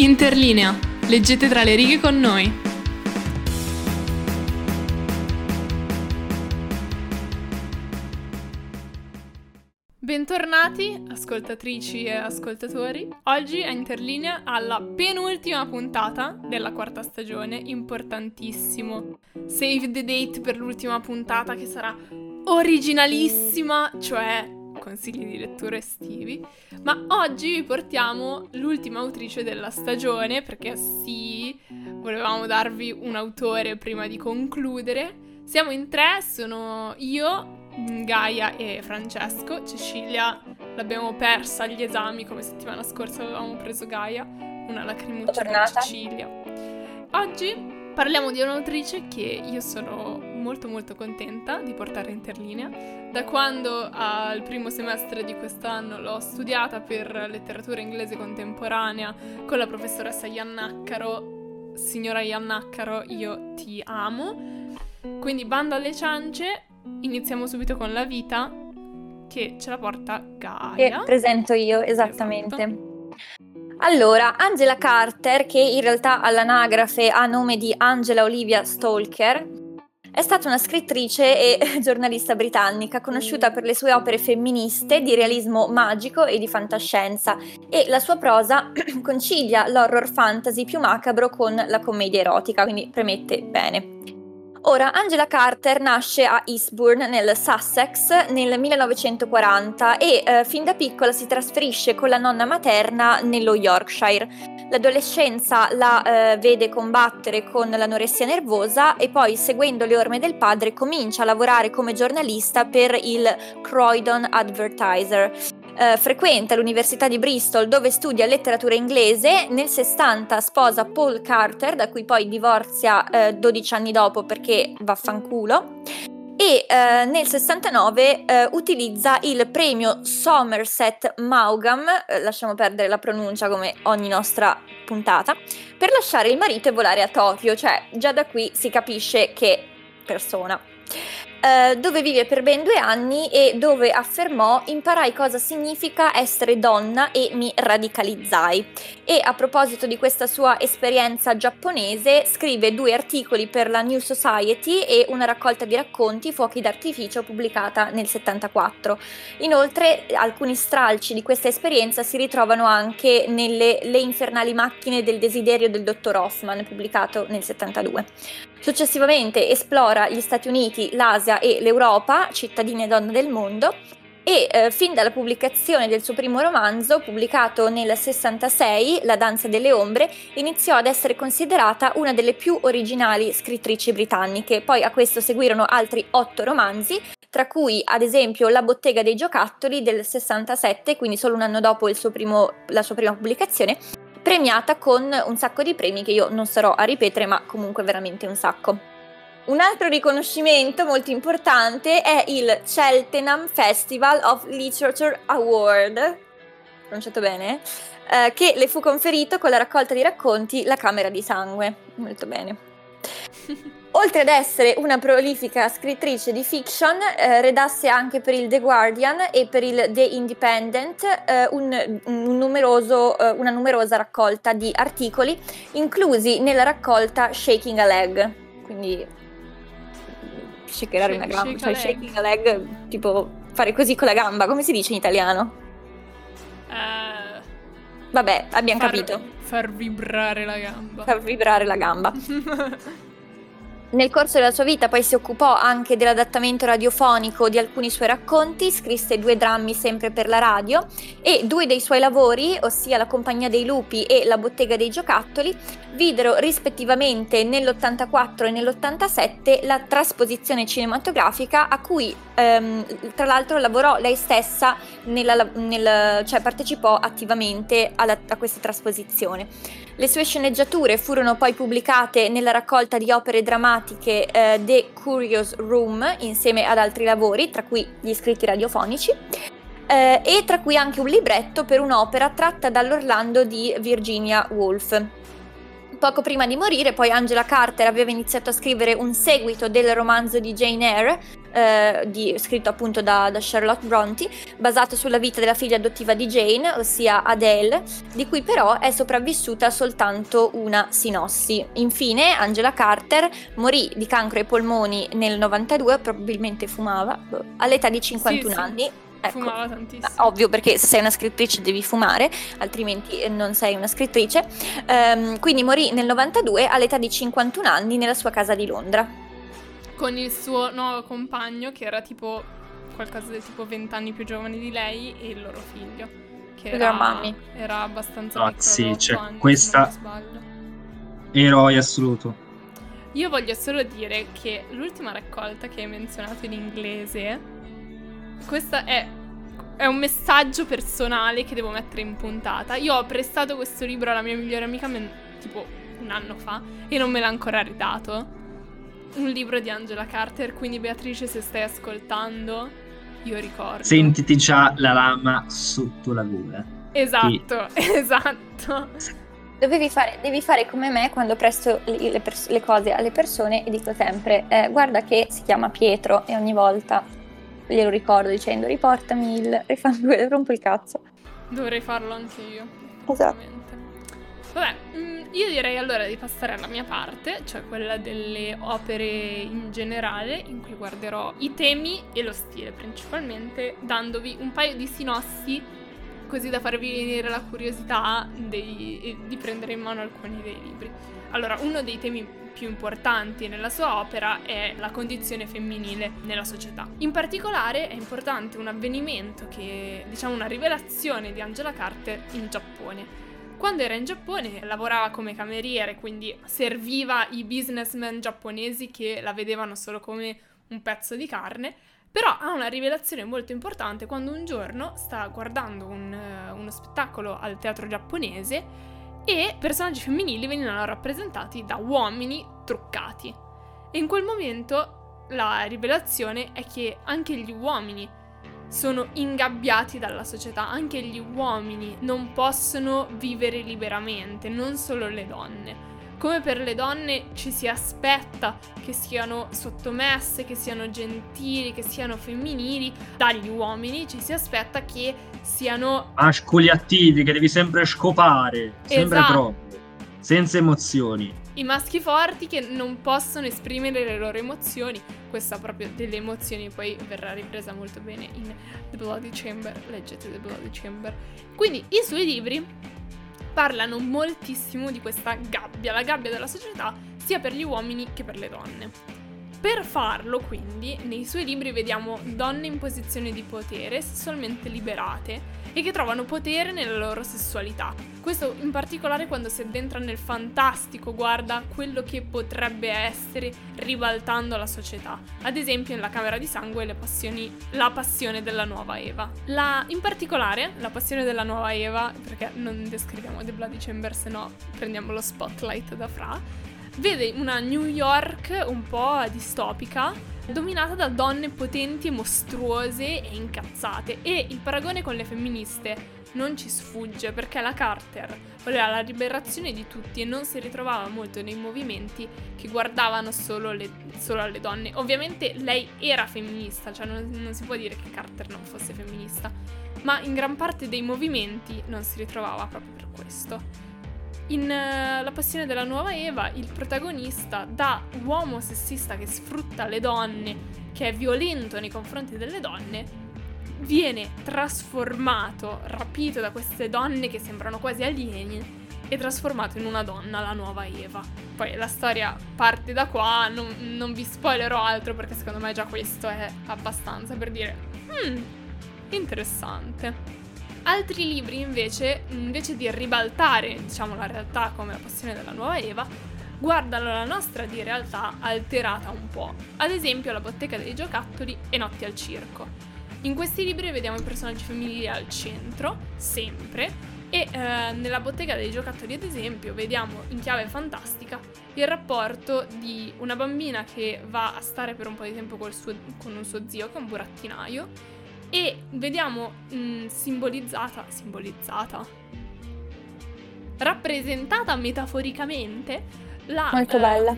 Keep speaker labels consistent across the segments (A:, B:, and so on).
A: Interlinea. Leggete tra le righe con noi. Bentornati ascoltatrici e ascoltatori. Oggi a Interlinea alla penultima puntata della quarta stagione, importantissimo. Save the date per l'ultima puntata che sarà originalissima, cioè consigli di lettura estivi, ma oggi vi portiamo l'ultima autrice della stagione perché sì, volevamo darvi un autore prima di concludere. Siamo in tre, sono io, Gaia e Francesco. Cecilia l'abbiamo persa agli esami come settimana scorsa avevamo preso Gaia, una lacrimuccia per Cecilia. Oggi parliamo di un'autrice che io sono molto molto contenta di portare in interlinea. Da quando al primo semestre di quest'anno l'ho studiata per letteratura inglese contemporanea con la professoressa Iannaccaro. Signora Iannaccaro, io ti amo. Quindi bando alle ciance, iniziamo subito con la vita che ce la porta Gaia.
B: Che presento io, esattamente. Esatto. Allora, Angela Carter, che in realtà all'anagrafe ha nome di Angela Olivia Stalker, è stata una scrittrice e giornalista britannica conosciuta per le sue opere femministe di realismo magico e di fantascienza e la sua prosa concilia l'horror fantasy più macabro con la commedia erotica, quindi premette bene. Ora, Angela Carter nasce a Eastbourne, nel Sussex, nel 1940 e eh, fin da piccola si trasferisce con la nonna materna nello Yorkshire. L'adolescenza la eh, vede combattere con l'anoressia nervosa e poi, seguendo le orme del padre, comincia a lavorare come giornalista per il Croydon Advertiser. Eh, frequenta l'Università di Bristol dove studia letteratura inglese, nel 60 sposa Paul Carter, da cui poi divorzia eh, 12 anni dopo perché vaffanculo, e eh, nel 69 eh, utilizza il premio Somerset Maugham, eh, lasciamo perdere la pronuncia come ogni nostra puntata, per lasciare il marito e volare a Tokyo, cioè già da qui si capisce che persona. Eh, dove vive per ben due anni e dove affermò imparai cosa significa essere donna e mi radicalizzai. E a proposito di questa sua esperienza giapponese, scrive due articoli per la New Society e una raccolta di racconti Fuochi d'artificio pubblicata nel 74. Inoltre, alcuni stralci di questa esperienza si ritrovano anche nelle Le infernali macchine del desiderio del dottor Hoffman, pubblicato nel 72. Successivamente esplora gli Stati Uniti, l'Asia e l'Europa, cittadine e donne del mondo, e eh, fin dalla pubblicazione del suo primo romanzo, pubblicato nel 66, La danza delle ombre, iniziò ad essere considerata una delle più originali scrittrici britanniche. Poi a questo seguirono altri otto romanzi, tra cui ad esempio La bottega dei giocattoli del 67, quindi solo un anno dopo primo, la sua prima pubblicazione, premiata con un sacco di premi che io non sarò a ripetere, ma comunque veramente un sacco. Un altro riconoscimento molto importante è il Cheltenham Festival of Literature Award, pronunciato bene, eh, che le fu conferito con la raccolta di racconti La Camera di Sangue. Molto bene. Oltre ad essere una prolifica scrittrice di fiction, eh, redasse anche per il The Guardian e per il The Independent eh, un, un numeroso, eh, una numerosa raccolta di articoli, inclusi nella raccolta Shaking a Leg. Quindi shakerare una gamba, cioè shaking a leg, tipo fare così con la gamba, come si dice in italiano? Uh, Vabbè, abbiamo
A: far,
B: capito.
A: Far vibrare la gamba.
B: Far vibrare la gamba. Nel corso della sua vita poi si occupò anche dell'adattamento radiofonico di alcuni suoi racconti, scrisse due drammi sempre per la radio e due dei suoi lavori, ossia La compagnia dei lupi e La bottega dei giocattoli, videro rispettivamente nell'84 e nell'87 la trasposizione cinematografica a cui ehm, tra l'altro lavorò lei stessa, nella, nel, cioè partecipò attivamente alla, a questa trasposizione. Le sue sceneggiature furono poi pubblicate nella raccolta di opere drammatiche eh, The Curious Room insieme ad altri lavori, tra cui gli scritti radiofonici. Eh, e tra cui anche un libretto per un'opera tratta dall'Orlando di Virginia Woolf. Poco prima di morire, poi Angela Carter aveva iniziato a scrivere un seguito del romanzo di Jane Eyre, eh, di, scritto appunto da, da, Charlotte Bronte, basato sulla vita della figlia adottiva di Jane, ossia Adele, di cui però è sopravvissuta soltanto una sinossi. Infine, Angela Carter morì di cancro ai polmoni nel 92, probabilmente fumava, boh, all'età di 51 sì, anni. Sì.
A: Ecco, Fumava tantissimo.
B: Ovvio perché se sei una scrittrice devi fumare, altrimenti eh, non sei una scrittrice. Um, quindi morì nel 92 all'età di 51 anni nella sua casa di Londra.
A: Con il suo nuovo compagno che era tipo qualcosa del tipo 20 anni più giovane di lei e il loro figlio che era, era abbastanza ah,
C: sì, cioè, anni, questa eroe assoluto.
A: Io voglio solo dire che l'ultima raccolta che hai menzionato in inglese questo è, è un messaggio personale che devo mettere in puntata io ho prestato questo libro alla mia migliore amica men- tipo un anno fa e non me l'ha ancora ridato un libro di Angela Carter, quindi Beatrice se stai ascoltando, io ricordo.
C: Sentiti già la lama sotto la gola.
A: Esatto, sì. esatto.
B: Dovevi fare, devi fare come me quando presto le, le, pers- le cose alle persone e dico sempre eh, guarda che si chiama Pietro e ogni volta glielo ricordo dicendo riportami il rifando, rompo il cazzo.
A: Dovrei farlo anche io.
B: Esatto.
A: Vabbè, mm, io direi allora di passare alla mia parte, cioè quella delle opere in generale, in cui guarderò i temi e lo stile principalmente, dandovi un paio di sinossi così da farvi venire la curiosità dei, di prendere in mano alcuni dei libri. Allora, uno dei temi più importanti nella sua opera è la condizione femminile nella società. In particolare è importante un avvenimento che, diciamo, una rivelazione di Angela Carter in Giappone quando era in Giappone lavorava come cameriere, quindi serviva i businessmen giapponesi che la vedevano solo come un pezzo di carne, però ha una rivelazione molto importante quando un giorno sta guardando un, uh, uno spettacolo al teatro giapponese e personaggi femminili venivano rappresentati da uomini truccati. E in quel momento la rivelazione è che anche gli uomini sono ingabbiati dalla società, anche gli uomini non possono vivere liberamente, non solo le donne. Come per le donne ci si aspetta che siano sottomesse, che siano gentili, che siano femminili, dagli uomini ci si aspetta che siano
C: mascoli attivi, che devi sempre scopare, sempre esatto. troppo, senza emozioni
A: i maschi forti che non possono esprimere le loro emozioni. Questa proprio delle emozioni poi verrà ripresa molto bene in The Bloody Chamber. Leggete The Bloody Chamber. Quindi i suoi libri parlano moltissimo di questa gabbia, la gabbia della società, sia per gli uomini che per le donne. Per farlo, quindi, nei suoi libri vediamo donne in posizione di potere, sessualmente liberate e che trovano potere nella loro sessualità. Questo in particolare quando si addentra nel fantastico, guarda quello che potrebbe essere ribaltando la società. Ad esempio nella Camera di Sangue passioni, la passione della nuova Eva. La, in particolare la passione della nuova Eva, perché non descriviamo The Bloody Chamber se no prendiamo lo spotlight da Fra, vede una New York un po' distopica, dominata da donne potenti mostruose e incazzate. E il paragone con le femministe non ci sfugge perché la Carter voleva la liberazione di tutti e non si ritrovava molto nei movimenti che guardavano solo, le, solo alle donne. Ovviamente lei era femminista, cioè non, non si può dire che Carter non fosse femminista, ma in gran parte dei movimenti non si ritrovava proprio per questo. In uh, La passione della nuova Eva, il protagonista, da uomo sessista che sfrutta le donne, che è violento nei confronti delle donne, viene trasformato, rapito da queste donne che sembrano quasi alieni e trasformato in una donna, la nuova Eva. Poi la storia parte da qua, non, non vi spoilerò altro perché secondo me già questo è abbastanza per dire, hmm, interessante. Altri libri invece, invece di ribaltare, diciamo, la realtà come la passione della nuova Eva, guardano la nostra di realtà alterata un po'. Ad esempio La bottega dei giocattoli e Notti al circo. In questi libri vediamo i personaggi femminili al centro, sempre, e eh, nella bottega dei giocattoli, ad esempio, vediamo in chiave fantastica il rapporto di una bambina che va a stare per un po' di tempo suo, con un suo zio, che è un burattinaio, e vediamo mh, mm, simbolizzata, simbolizzata, rappresentata metaforicamente la...
B: Molto bella.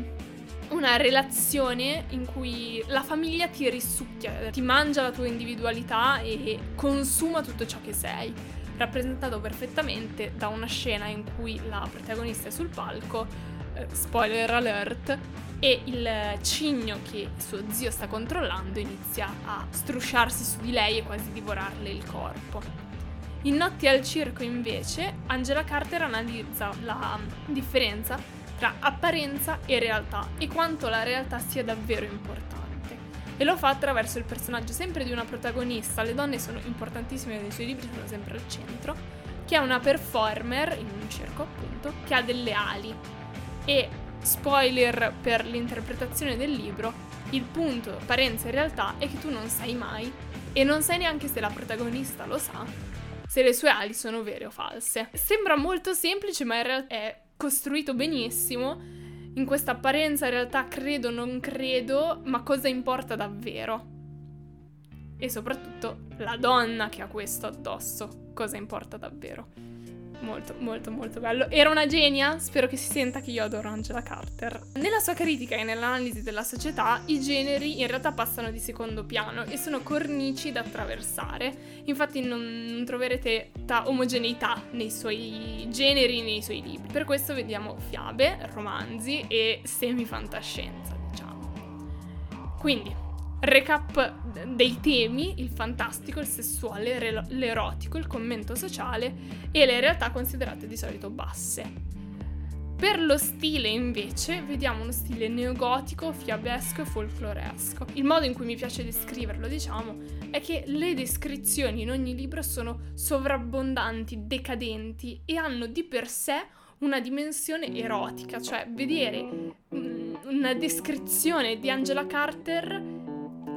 A: una relazione in cui la famiglia ti risucchia, ti mangia la tua individualità e consuma tutto ciò che sei, rappresentato perfettamente da una scena in cui la protagonista è sul palco, eh, spoiler alert, e il cigno che suo zio sta controllando inizia a strusciarsi su di lei e quasi divorarle il corpo. In Notti al circo invece Angela Carter analizza la differenza tra apparenza e realtà e quanto la realtà sia davvero importante. E lo fa attraverso il personaggio sempre di una protagonista, le donne sono importantissime nei suoi libri, sono sempre al centro, che è una performer in un circo appunto, che ha delle ali. E spoiler per l'interpretazione del libro, il punto apparenza e realtà è che tu non sai mai e non sai neanche se la protagonista lo sa, se le sue ali sono vere o false. Sembra molto semplice, ma in realtà è costruito benissimo. In questa apparenza in realtà credo, non credo, ma cosa importa davvero? E soprattutto la donna che ha questo addosso, cosa importa davvero? Molto, molto, molto bello. Era una genia? Spero che si senta che io adoro Angela Carter. Nella sua critica e nell'analisi della società, i generi in realtà passano di secondo piano e sono cornici da attraversare. Infatti non, troverete omogeneità nei suoi generi, nei suoi libri. Per questo vediamo fiabe, romanzi e semi-fantascienza, diciamo. Quindi, recap dei temi, il fantastico, il sessuale, l'erotico, il commento sociale e le realtà considerate di solito basse. Per lo stile invece vediamo uno stile neogotico, fiabesco e folcloresco. Il modo in cui mi piace descriverlo, diciamo, è che le descrizioni in ogni libro sono sovrabbondanti, decadenti e hanno di per sé una dimensione erotica, cioè vedere mm, una descrizione di Angela Carter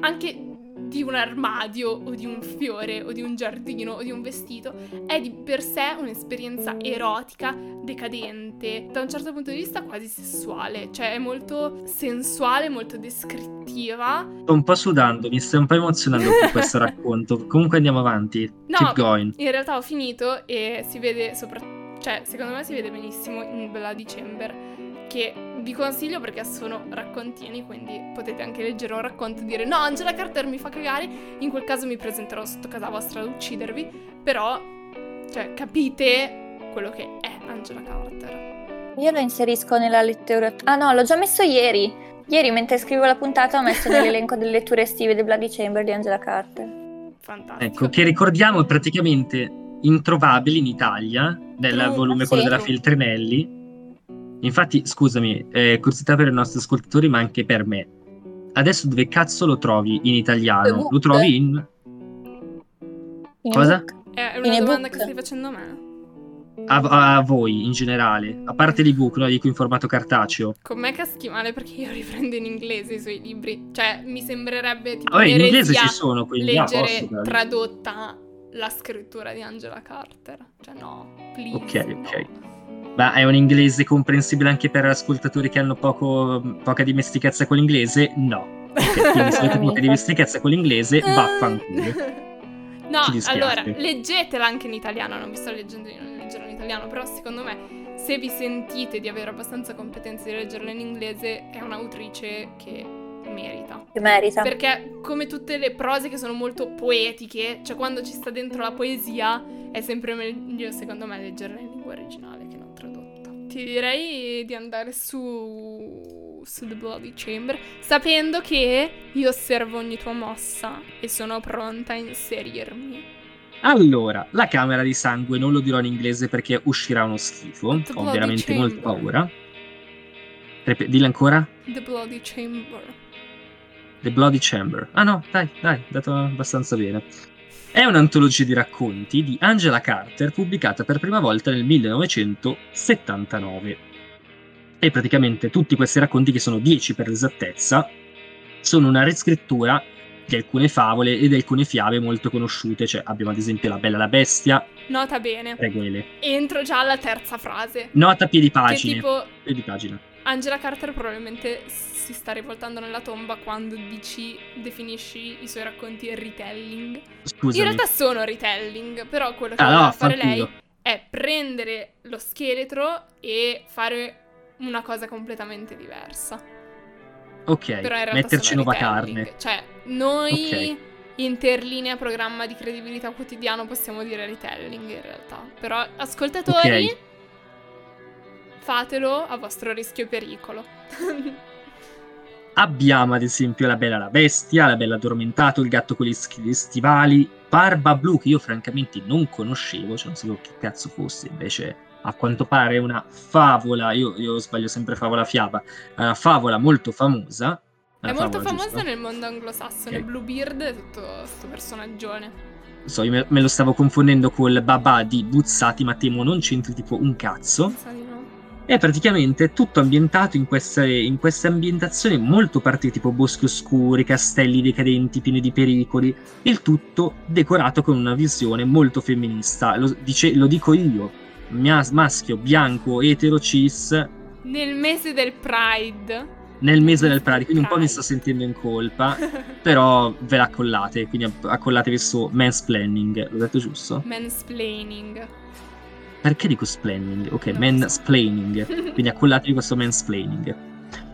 A: anche di un armadio o di un fiore o di un giardino o di un vestito è di per sé un'esperienza erotica, decadente, da un certo punto di vista quasi sessuale, cioè è molto sensuale, molto descrittiva.
C: Sto un po' sudando, mi sta un po' emozionando con questo racconto. Comunque andiamo avanti.
A: No,
C: Keep going.
A: In realtà ho finito e si vede soprattutto, cioè secondo me si vede benissimo in Bloody Chamber che vi consiglio perché sono raccontini, quindi potete anche leggere un racconto e dire no, Angela Carter mi fa cagare, in quel caso mi presenterò sotto casa vostra ad uccidervi, però, cioè, capite quello che è Angela Carter.
B: Io lo inserisco nella lettura... Ah no, l'ho già messo ieri. Ieri mentre scrivo la puntata ho messo nell'elenco delle letture estive di Bloody Chamber di Angela Carter.
A: Fantastico.
C: Ecco, che ricordiamo praticamente introvabili in Italia, nel oh, volume quello della Filtrinelli, Infatti, scusami, eh, curiosità per i nostri ascoltatori, ma anche per me. Adesso dove cazzo lo trovi in italiano? Lo trovi in...
B: in
C: Cosa?
A: È una in domanda che stai facendo a me.
C: A, a, voi in generale, a parte l'ebook, no? Dico in formato cartaceo.
A: Con me caschi male perché io riprendo in inglese i suoi libri. Cioè, mi sembrerebbe tipo.
C: Ah, in inglese ci sono, quindi
A: ah, leggere
C: ah,
A: tradotta la scrittura di Angela Carter. Cioè, no, please.
C: Ok,
A: no.
C: ok. Ma è un inglese comprensibile anche per ascoltatori che hanno poco, poca dimestichezza con l'inglese? No. Okay, quindi se avete poca dimestichezza con l'inglese, vaffanculo.
A: No, allora, leggetela anche in italiano, non vi sto leggendo di non leggerla in italiano, però secondo me se vi sentite di avere abbastanza competenze di leggerla in inglese, è un'autrice che merita.
B: Che merita.
A: Perché come tutte le prose che sono molto poetiche, cioè quando ci sta dentro la poesia, è sempre meglio secondo me leggerla in lingua originale che tradotta. Ti direi di andare su, su The Bloody Chamber, sapendo che io osservo ogni tua mossa e sono pronta a inserirmi.
C: Allora, la camera di sangue non lo dirò in inglese perché uscirà uno schifo. The Ho veramente chamber. molta paura. Rep- dillo ancora?
A: The Bloody Chamber.
C: The Bloody Chamber. Ah no, dai, dai, dato abbastanza bene. È un'antologia di racconti di Angela Carter pubblicata per prima volta nel 1979. E praticamente tutti questi racconti, che sono 10 per l'esattezza, sono una riscrittura di alcune favole e di alcune fiabe molto conosciute. Cioè, abbiamo ad esempio La Bella e la Bestia.
A: Nota bene.
C: Reguele.
A: Entro già alla terza frase.
C: Nota piedi pagine.
A: Che tipo...
C: Piedi pagina.
A: Angela Carter probabilmente si sta rivoltando nella tomba quando dici, definisci i suoi racconti retelling.
C: Scusami.
A: In realtà sono retelling, però quello che
C: ah, no,
A: fare lei è prendere lo scheletro e fare una cosa completamente diversa.
C: Ok,
A: Però in
C: metterci nuova
A: retelling.
C: carne.
A: Cioè, noi
C: Ok.
A: interlinea programma di credibilità quotidiano possiamo dire retelling in realtà. Però ascoltatori,
C: Ok.
A: Fatelo a vostro rischio e pericolo.
C: Abbiamo ad esempio la Bella la Bestia, la Bella Addormentato, il gatto con gli stivali, Barba Blu che io francamente non conoscevo, cioè non sapevo che cazzo fosse, invece a quanto pare è una favola, io, io sbaglio sempre favola fiaba, è una favola molto famosa.
A: È molto
C: favola,
A: famosa
C: giusto?
A: nel mondo anglosassone.
C: Ok.
A: Bluebeard è tutto questo personaggione.
C: So, io me, me lo stavo confondendo col babà di Buzzati, ma temo non c'entri tipo un cazzo.
A: No.
C: È praticamente tutto ambientato in queste, in queste ambientazioni molto partite, tipo boschi oscuri, castelli decadenti pieni di pericoli, il tutto decorato con una visione molto femminista. Lo, dice- lo dico io, mia- maschio, bianco, etero, cis,
A: Nel mese del Pride.
C: nel mese del Pride, quindi un po' mi sto sentendo in colpa, però ve la accollate, quindi accollatevi su mansplaining, l'ho detto giusto?
A: Mansplaining.
C: Perché dico splaining? Ok, mansplaining. Quindi accollatevi questo mansplaining.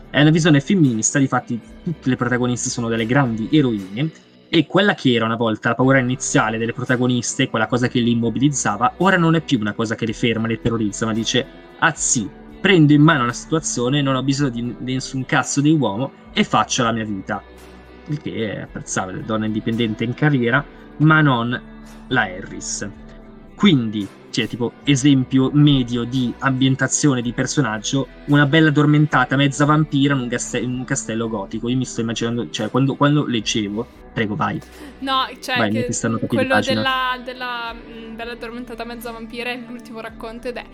C: È una visione femminista, difatti tutte le protagoniste sono delle grandi eroine e quella che era una volta la paura iniziale delle protagoniste, quella cosa che le immobilizzava, ora non è più una cosa che le ferma, le terrorizza, ma dice ah sì, prendo in mano la situazione, non ho bisogno di, di nessun cazzo di uomo e faccio la mia vita. Il che è apprezzabile, donna indipendente in carriera, ma non la Harris. Quindi, cioè, tipo, esempio medio di ambientazione di personaggio, una bella addormentata, mezza vampira in un, gaste- in un castello gotico. Io mi sto immaginando, cioè, quando, quando leggevo, prego, vai.
A: No, cioè
C: Vai,
A: che quello della, della mm, Bella addormentata mezza vampira è l'ultimo racconto ed è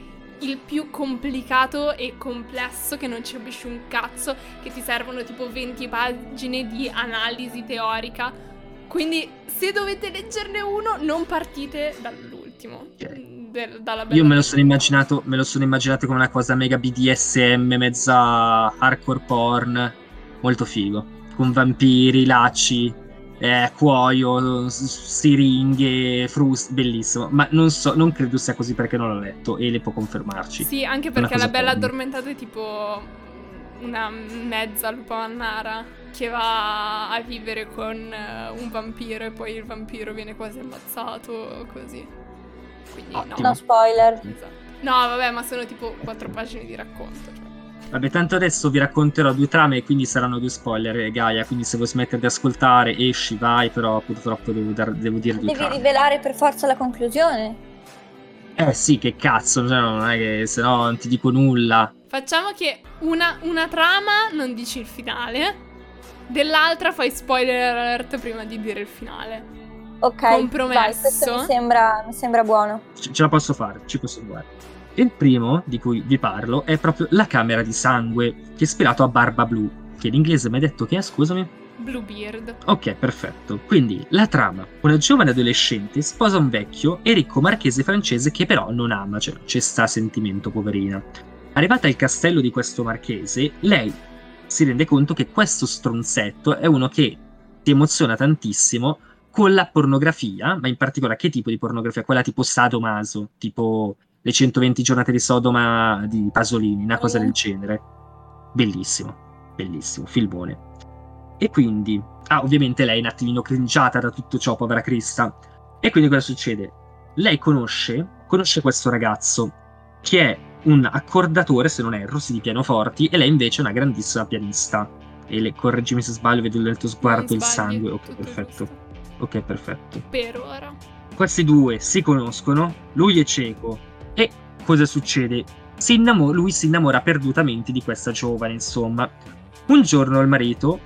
A: il più complicato e complesso che non ci capisci un cazzo, che ti servono tipo 20 pagine di analisi teorica. Quindi se dovete leggerne uno, non partite dall'ultimo.
C: Ok.
A: Del- dalla Bella
C: Io me lo sono immaginato, me lo sono immaginato come una cosa mega BDSM, mezza hardcore porn, molto figo. Con vampiri, lacci, eh, cuoio, siringhe, frusti, bellissimo. Ma non so, non credo sia così perché non l'ho letto e le può confermarci.
A: Sì, anche perché la Bella
C: porno.
A: addormentata è tipo una mezza lupa mannara che va a vivere con eh, un vampiro e poi il vampiro viene quasi ammazzato così. Quindi no.
C: Ottimo.
B: No spoiler.
A: No, vabbè, ma sono tipo quattro pagine di racconto. Cioè.
C: Vabbè, tanto adesso vi racconterò due trame e quindi saranno due spoiler, eh, Gaia. Quindi se vuoi smettere di ascoltare, esci, vai, però purtroppo devo, dar- devo dire due
B: Devi
C: trame.
B: rivelare per forza la conclusione.
C: Eh sì, che cazzo, cioè, non è che se no non ti dico nulla.
A: Facciamo che una, una trama non dici il finale, dell'altra fai spoiler alert prima di dire il finale.
B: Ok, vai,
A: Compromesso.
B: questo mi sembra, mi sembra buono.
C: C- ce la posso fare, ci posso provare. Il primo di cui vi parlo è proprio La Camera di Sangue, che è ispirato a Barba Blu, che in inglese mi hai detto che è, scusami?
A: Bluebeard.
C: Ok, perfetto. Quindi, la trama. Una giovane adolescente sposa un vecchio e ricco marchese francese che però non ama, cioè c'è sta sentimento, poverina. Arrivata al castello di questo marchese, lei si rende conto che questo stronzetto è uno che si emoziona tantissimo con la pornografia, ma in particolare che tipo di pornografia? Quella tipo sadomaso, tipo le 120 giornate di Sodoma di Pasolini, una cosa del genere. Bellissimo, bellissimo, filmone. E quindi, ah, ovviamente lei è un attimino cringiata da tutto ciò, povera Crista. E quindi cosa succede? Lei conosce, conosce questo ragazzo che è un accordatore, se non erro, sì, di pianoforti, e lei invece è una grandissima pianista. E le, correggimi se sbaglio, vedo nel tuo sguardo
A: Non
C: il sangue. Ok,
A: tutto
C: perfetto.
A: giusto.
C: Ok, perfetto.
A: Per ora.
C: Questi due si conoscono, lui è cieco. E cosa succede? Si innamo- lui si innamora perdutamente di questa giovane, insomma. Un giorno il marito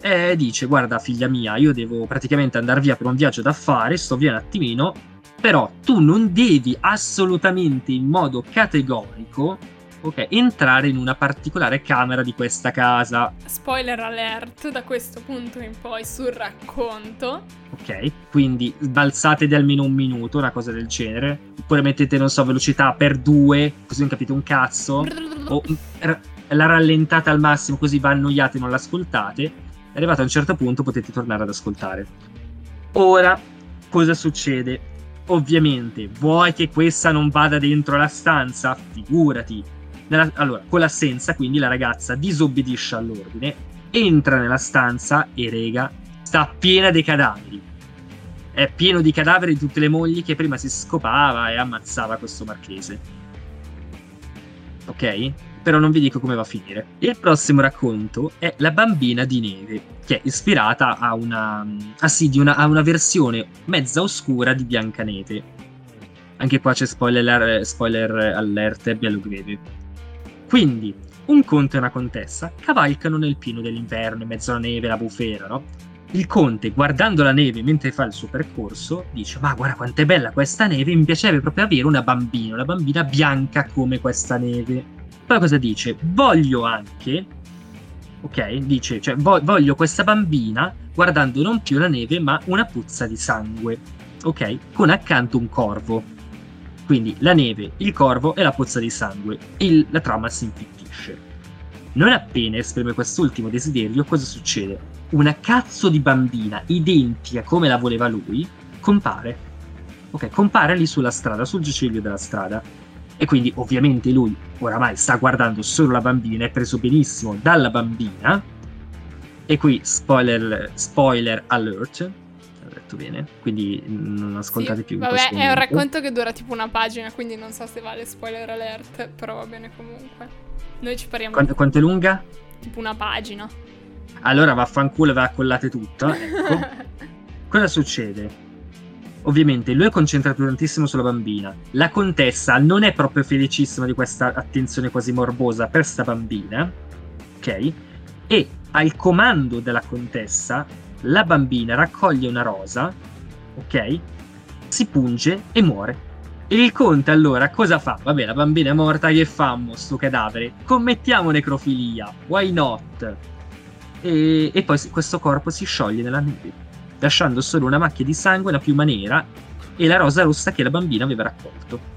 C: eh, dice: Guarda, figlia mia, io devo praticamente andare via per un viaggio d'affari, sto via un attimino. Però tu non devi assolutamente in modo categorico ok, entrare in una particolare camera di questa casa.
A: Spoiler alert da questo punto in poi sul racconto.
C: Ok, quindi balzate di almeno un minuto, una cosa del genere. Oppure mettete, non so, velocità per due, così non capite un cazzo. O la rallentate al massimo, così va annoiate e non l'ascoltate. Arrivato a un certo punto potete tornare ad ascoltare. Ora, cosa succede? Ovviamente, vuoi che questa non vada dentro la stanza? Figurati. Nella- allora, con l'assenza, quindi la ragazza disobbedisce all'ordine, entra nella stanza e rega, sta piena di cadaveri. È pieno di cadaveri di tutte le mogli che prima si scopava e ammazzava questo marchese. Ok? Però non vi dico come va a finire. Il prossimo racconto è La bambina di neve, che è ispirata a una, ah sì, una, a una versione mezza oscura di Biancaneve. Anche qua c'è spoiler, spoiler alert e greve. Quindi, un conte e una contessa cavalcano nel pieno dell'inverno, in mezzo alla neve, la bufera, no? Il conte, guardando la neve mentre fa il suo percorso, dice: Ma guarda quanto è bella questa neve, mi piacerebbe proprio avere una bambina, una bambina bianca come questa neve. Poi cosa dice? Voglio anche. Ok, dice, cioè, voglio questa bambina guardando non più la neve, ma una puzza di sangue. Ok, con accanto un corvo. Quindi la neve, il corvo e la puzza di sangue. Il, la trama si infittisce. Non appena esprime quest'ultimo desiderio, cosa succede? Una cazzo di bambina identica come la voleva lui compare. Ok, compare lì sulla strada, sul giaciglio della strada. E quindi ovviamente lui oramai sta guardando solo la bambina, è preso benissimo dalla bambina. E qui spoiler, spoiler alert, detto bene, quindi non ascoltate
A: sì,
C: più.
A: Vabbè, è un racconto che dura tipo una pagina, quindi non so se vale spoiler alert, però va bene comunque. Noi ci pariamo.
C: Quanto, quanto è lunga?
A: Tipo una pagina.
C: Allora vaffanculo, ve la collate tutta. Ecco. Cosa succede? Ovviamente lui è concentrato tantissimo sulla bambina. La contessa non è proprio felicissima di questa attenzione quasi morbosa per sta bambina. Ok? E al comando della contessa la bambina raccoglie una rosa, ok? Si punge e muore. E il conte allora cosa fa? Vabbè, la bambina è morta, che fammo sto cadavere? Commettiamo necrofilia, why not? E, e poi questo corpo si scioglie nella neve, lasciando solo una macchia di sangue, la piuma nera e la rosa rossa che la bambina aveva raccolto.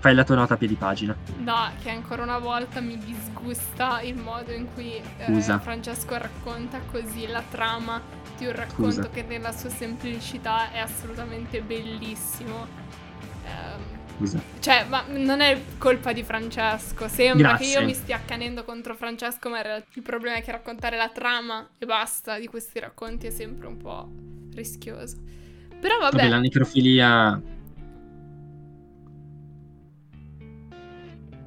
C: Fai la tua nota a piedi pagina.
A: No, che ancora una volta mi disgusta il modo in cui eh, Francesco racconta così la trama di un racconto Scusa. che nella sua semplicità è assolutamente bellissimo. Scusa. Cioè, ma non è colpa di Francesco. Sembra Grazie. che io mi stia accanendo contro Francesco, ma il problema è che raccontare la trama e basta di questi racconti è sempre un po' rischioso. Però vabbè. vabbè
C: la necrofilia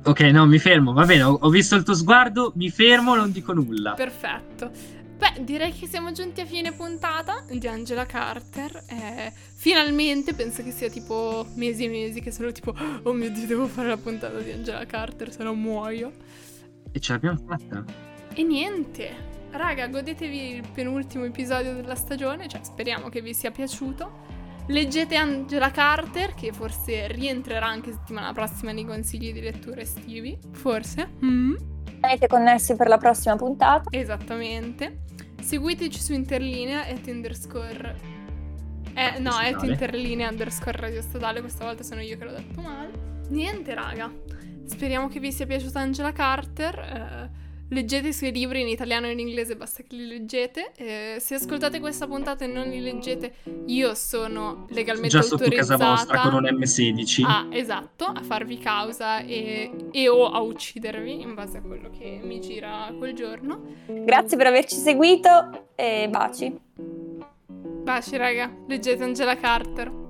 C: Ok, no, mi fermo, va bene, ho, ho, visto il tuo sguardo, mi fermo, non dico nulla.
A: Perfetto. Beh, direi che siamo giunti a fine puntata di Angela Carter. Eh, finalmente, penso che sia tipo mesi e mesi che sono tipo, oh mio Dio, devo fare la puntata di Angela Carter, se no muoio.
C: E ce l'abbiamo fatta.
A: E niente. Raga, godetevi il penultimo episodio della stagione, cioè speriamo che vi sia piaciuto. Leggete Angela Carter, che forse rientrerà anche settimana prossima nei consigli di lettura estivi. Forse. Mm.
B: Rimanete connessi per la prossima puntata.
A: Esattamente. Seguiteci su interlinea at underscore. Eh, no, at interlinea underscore radio statale. Questa volta sono io che l'ho detto male. Niente, raga. Speriamo che vi sia piaciuta Angela Carter. Eh, Leggete i suoi libri in italiano e in inglese, basta che li leggete. Eh, se ascoltate questa puntata e non li leggete, io sono legalmente
C: Già sotto casa vostra con un M16.
A: Ah, esatto, a farvi causa e, e o a uccidervi in base a quello che mi gira quel giorno.
B: Grazie per averci seguito e baci.
A: Baci, raga. Leggete Angela Carter.